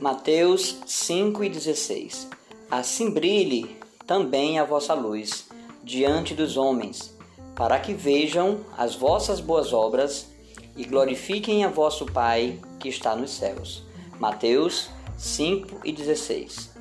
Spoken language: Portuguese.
Mateus 5,16 Assim brilhe também a vossa luz diante dos homens, para que vejam as vossas boas obras e glorifiquem a vosso Pai que está nos céus. Mateus 5 e 16.